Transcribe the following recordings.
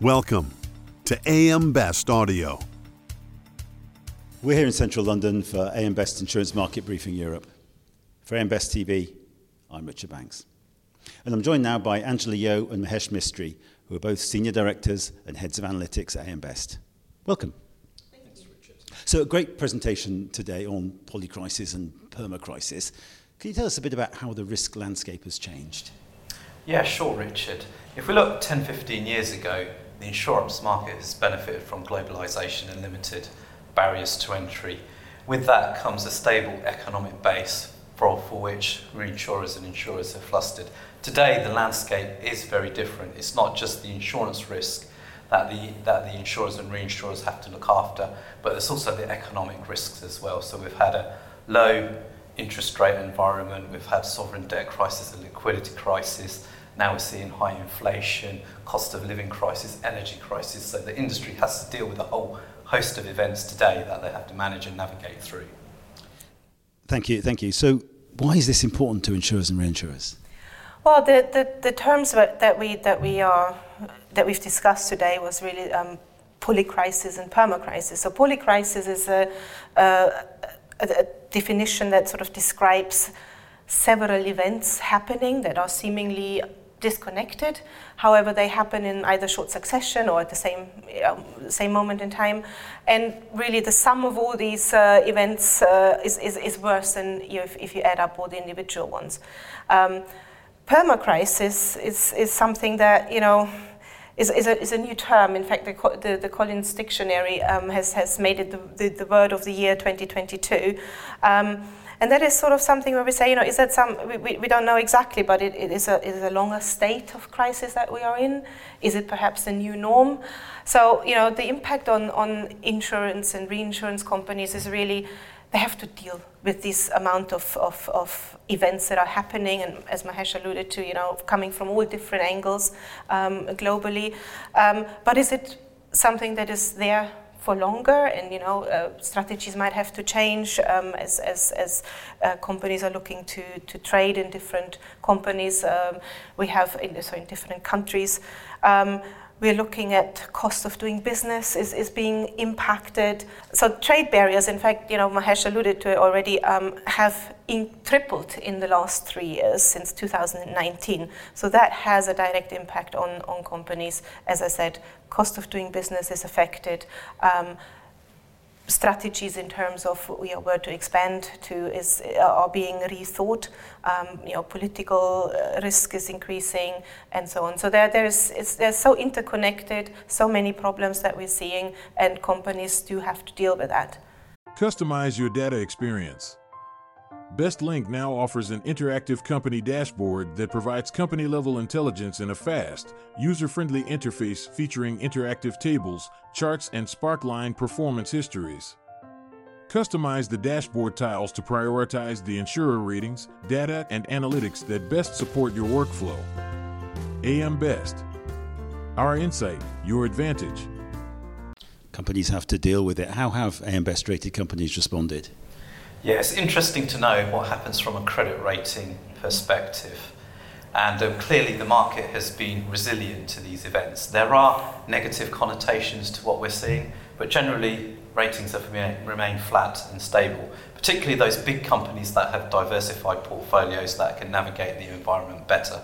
Welcome to AM Best Audio. We're here in central London for AM Best Insurance Market Briefing Europe. For AM Best TV, I'm Richard Banks. And I'm joined now by Angela Yeo and Mahesh Mistry, who are both senior directors and heads of analytics at AM Best. Welcome. Thanks, Richard. So, a great presentation today on polycrisis and permacrisis. Can you tell us a bit about how the risk landscape has changed? Yeah, sure, Richard. If we look 10, 15 years ago, the insurance market has benefited from globalization and limited barriers to entry. With that comes a stable economic base for, for which reinsurers and insurers have flustered. Today, the landscape is very different. It's not just the insurance risk that the, that the insurers and reinsurers have to look after, but there's also the economic risks as well. So we've had a low interest rate environment, we've had sovereign debt crisis, a liquidity crisis, now we're seeing high inflation, cost of living crisis, energy crisis. So the industry has to deal with a whole host of events today that they have to manage and navigate through. Thank you, thank you. So, why is this important to insurers and reinsurers? Well, the, the, the terms that we that we are that we've discussed today was really um, polycrisis and permacrisis. So, polycrisis is a, a, a definition that sort of describes several events happening that are seemingly disconnected. However, they happen in either short succession or at the same um, same moment in time. And really, the sum of all these uh, events uh, is, is, is, worse than you if, if, you add up all the individual ones. Um, permacrisis is, is something that, you know, is, is, a, is a new term. In fact, the, the, the Collins Dictionary um, has, has made it the, the, the, word of the year 2022. And that is sort of something where we say, you know, is that some, we, we don't know exactly, but it, it is, a, it is a longer state of crisis that we are in. Is it perhaps the new norm? So, you know, the impact on, on insurance and reinsurance companies is really, they have to deal with this amount of, of, of events that are happening, and as Mahesh alluded to, you know, coming from all different angles um, globally. Um, but is it something that is there for longer, and you know uh, strategies might have to change um, as as, as uh, companies are looking to, to trade in different companies. Um, we have in, so in different countries. We're looking at cost of doing business is, is being impacted. So trade barriers, in fact, you know, Mahesh alluded to it already, um, have in, tripled in the last three years since 2019. So that has a direct impact on, on companies. As I said, cost of doing business is affected. Um, strategies in terms of you know, where to expand to is uh, are being rethought. Um, you know, political uh, risk is increasing, and so on. So there, there's it's, they're so interconnected, so many problems that we're seeing, and companies do have to deal with that. Customize your data experience. BestLink now offers an interactive company dashboard that provides company level intelligence in a fast, user friendly interface featuring interactive tables, charts, and Sparkline performance histories. Customize the dashboard tiles to prioritize the insurer ratings, data, and analytics that best support your workflow. AM Best. Our insight, your advantage. Companies have to deal with it. How have AM Best rated companies responded? Yeah, it's interesting to know what happens from a credit rating perspective. And um, clearly, the market has been resilient to these events. There are negative connotations to what we're seeing, but generally, ratings have remained flat and stable, particularly those big companies that have diversified portfolios that can navigate the environment better.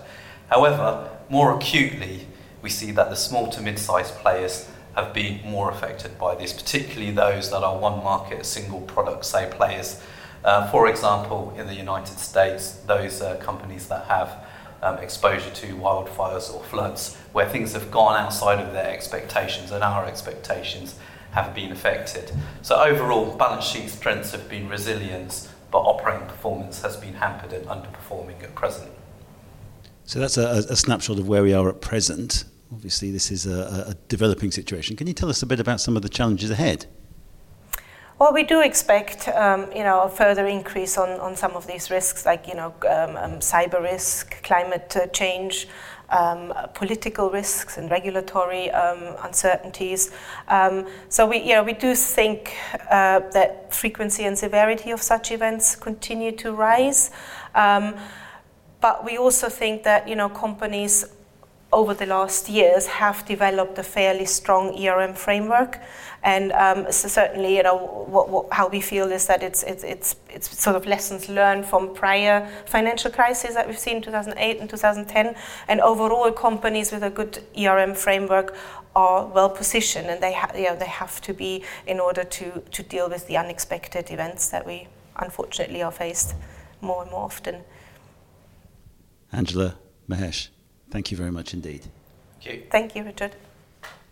However, more acutely, we see that the small to mid sized players have been more affected by this, particularly those that are one market, single product, say players. Uh, for example, in the United States, those uh, companies that have um, exposure to wildfires or floods, where things have gone outside of their expectations and our expectations have been affected. So overall, balance sheet strengths have been resilient, but operating performance has been hampered and underperforming at present. So that's a, a snapshot of where we are at present. Obviously, this is a, a developing situation. Can you tell us a bit about some of the challenges ahead? Well, we do expect, um, you know, a further increase on, on some of these risks, like you know, um, um, cyber risk, climate uh, change, um, political risks, and regulatory um, uncertainties. Um, so we, you know, we do think uh, that frequency and severity of such events continue to rise, but we also think that you know companies over the last years have developed a fairly strong ERM framework. And um, so certainly, you know, what, what, how we feel is that it's, it's, it's, it's sort of lessons learned from prior financial crises that we've seen in 2008 and 2010. And overall, companies with a good ERM framework are well positioned and they, ha- you know, they have to be in order to, to deal with the unexpected events that we unfortunately are faced more and more often. Angela, Mahesh, thank you very much indeed. Thank you. Thank you, Richard.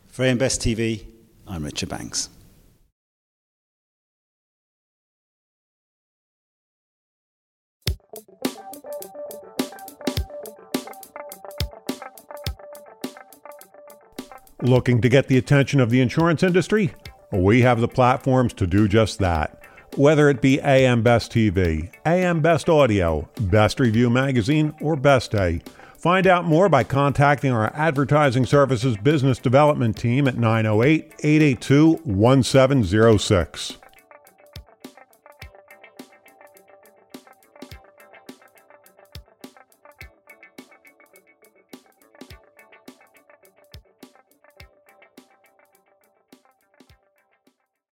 For AM Best TV, I'm Richard Banks. Looking to get the attention of the insurance industry? We have the platforms to do just that. Whether it be AM Best TV, AM Best Audio, Best Review Magazine, or Best Day, find out more by contacting our Advertising Services Business Development Team at 908 882 1706.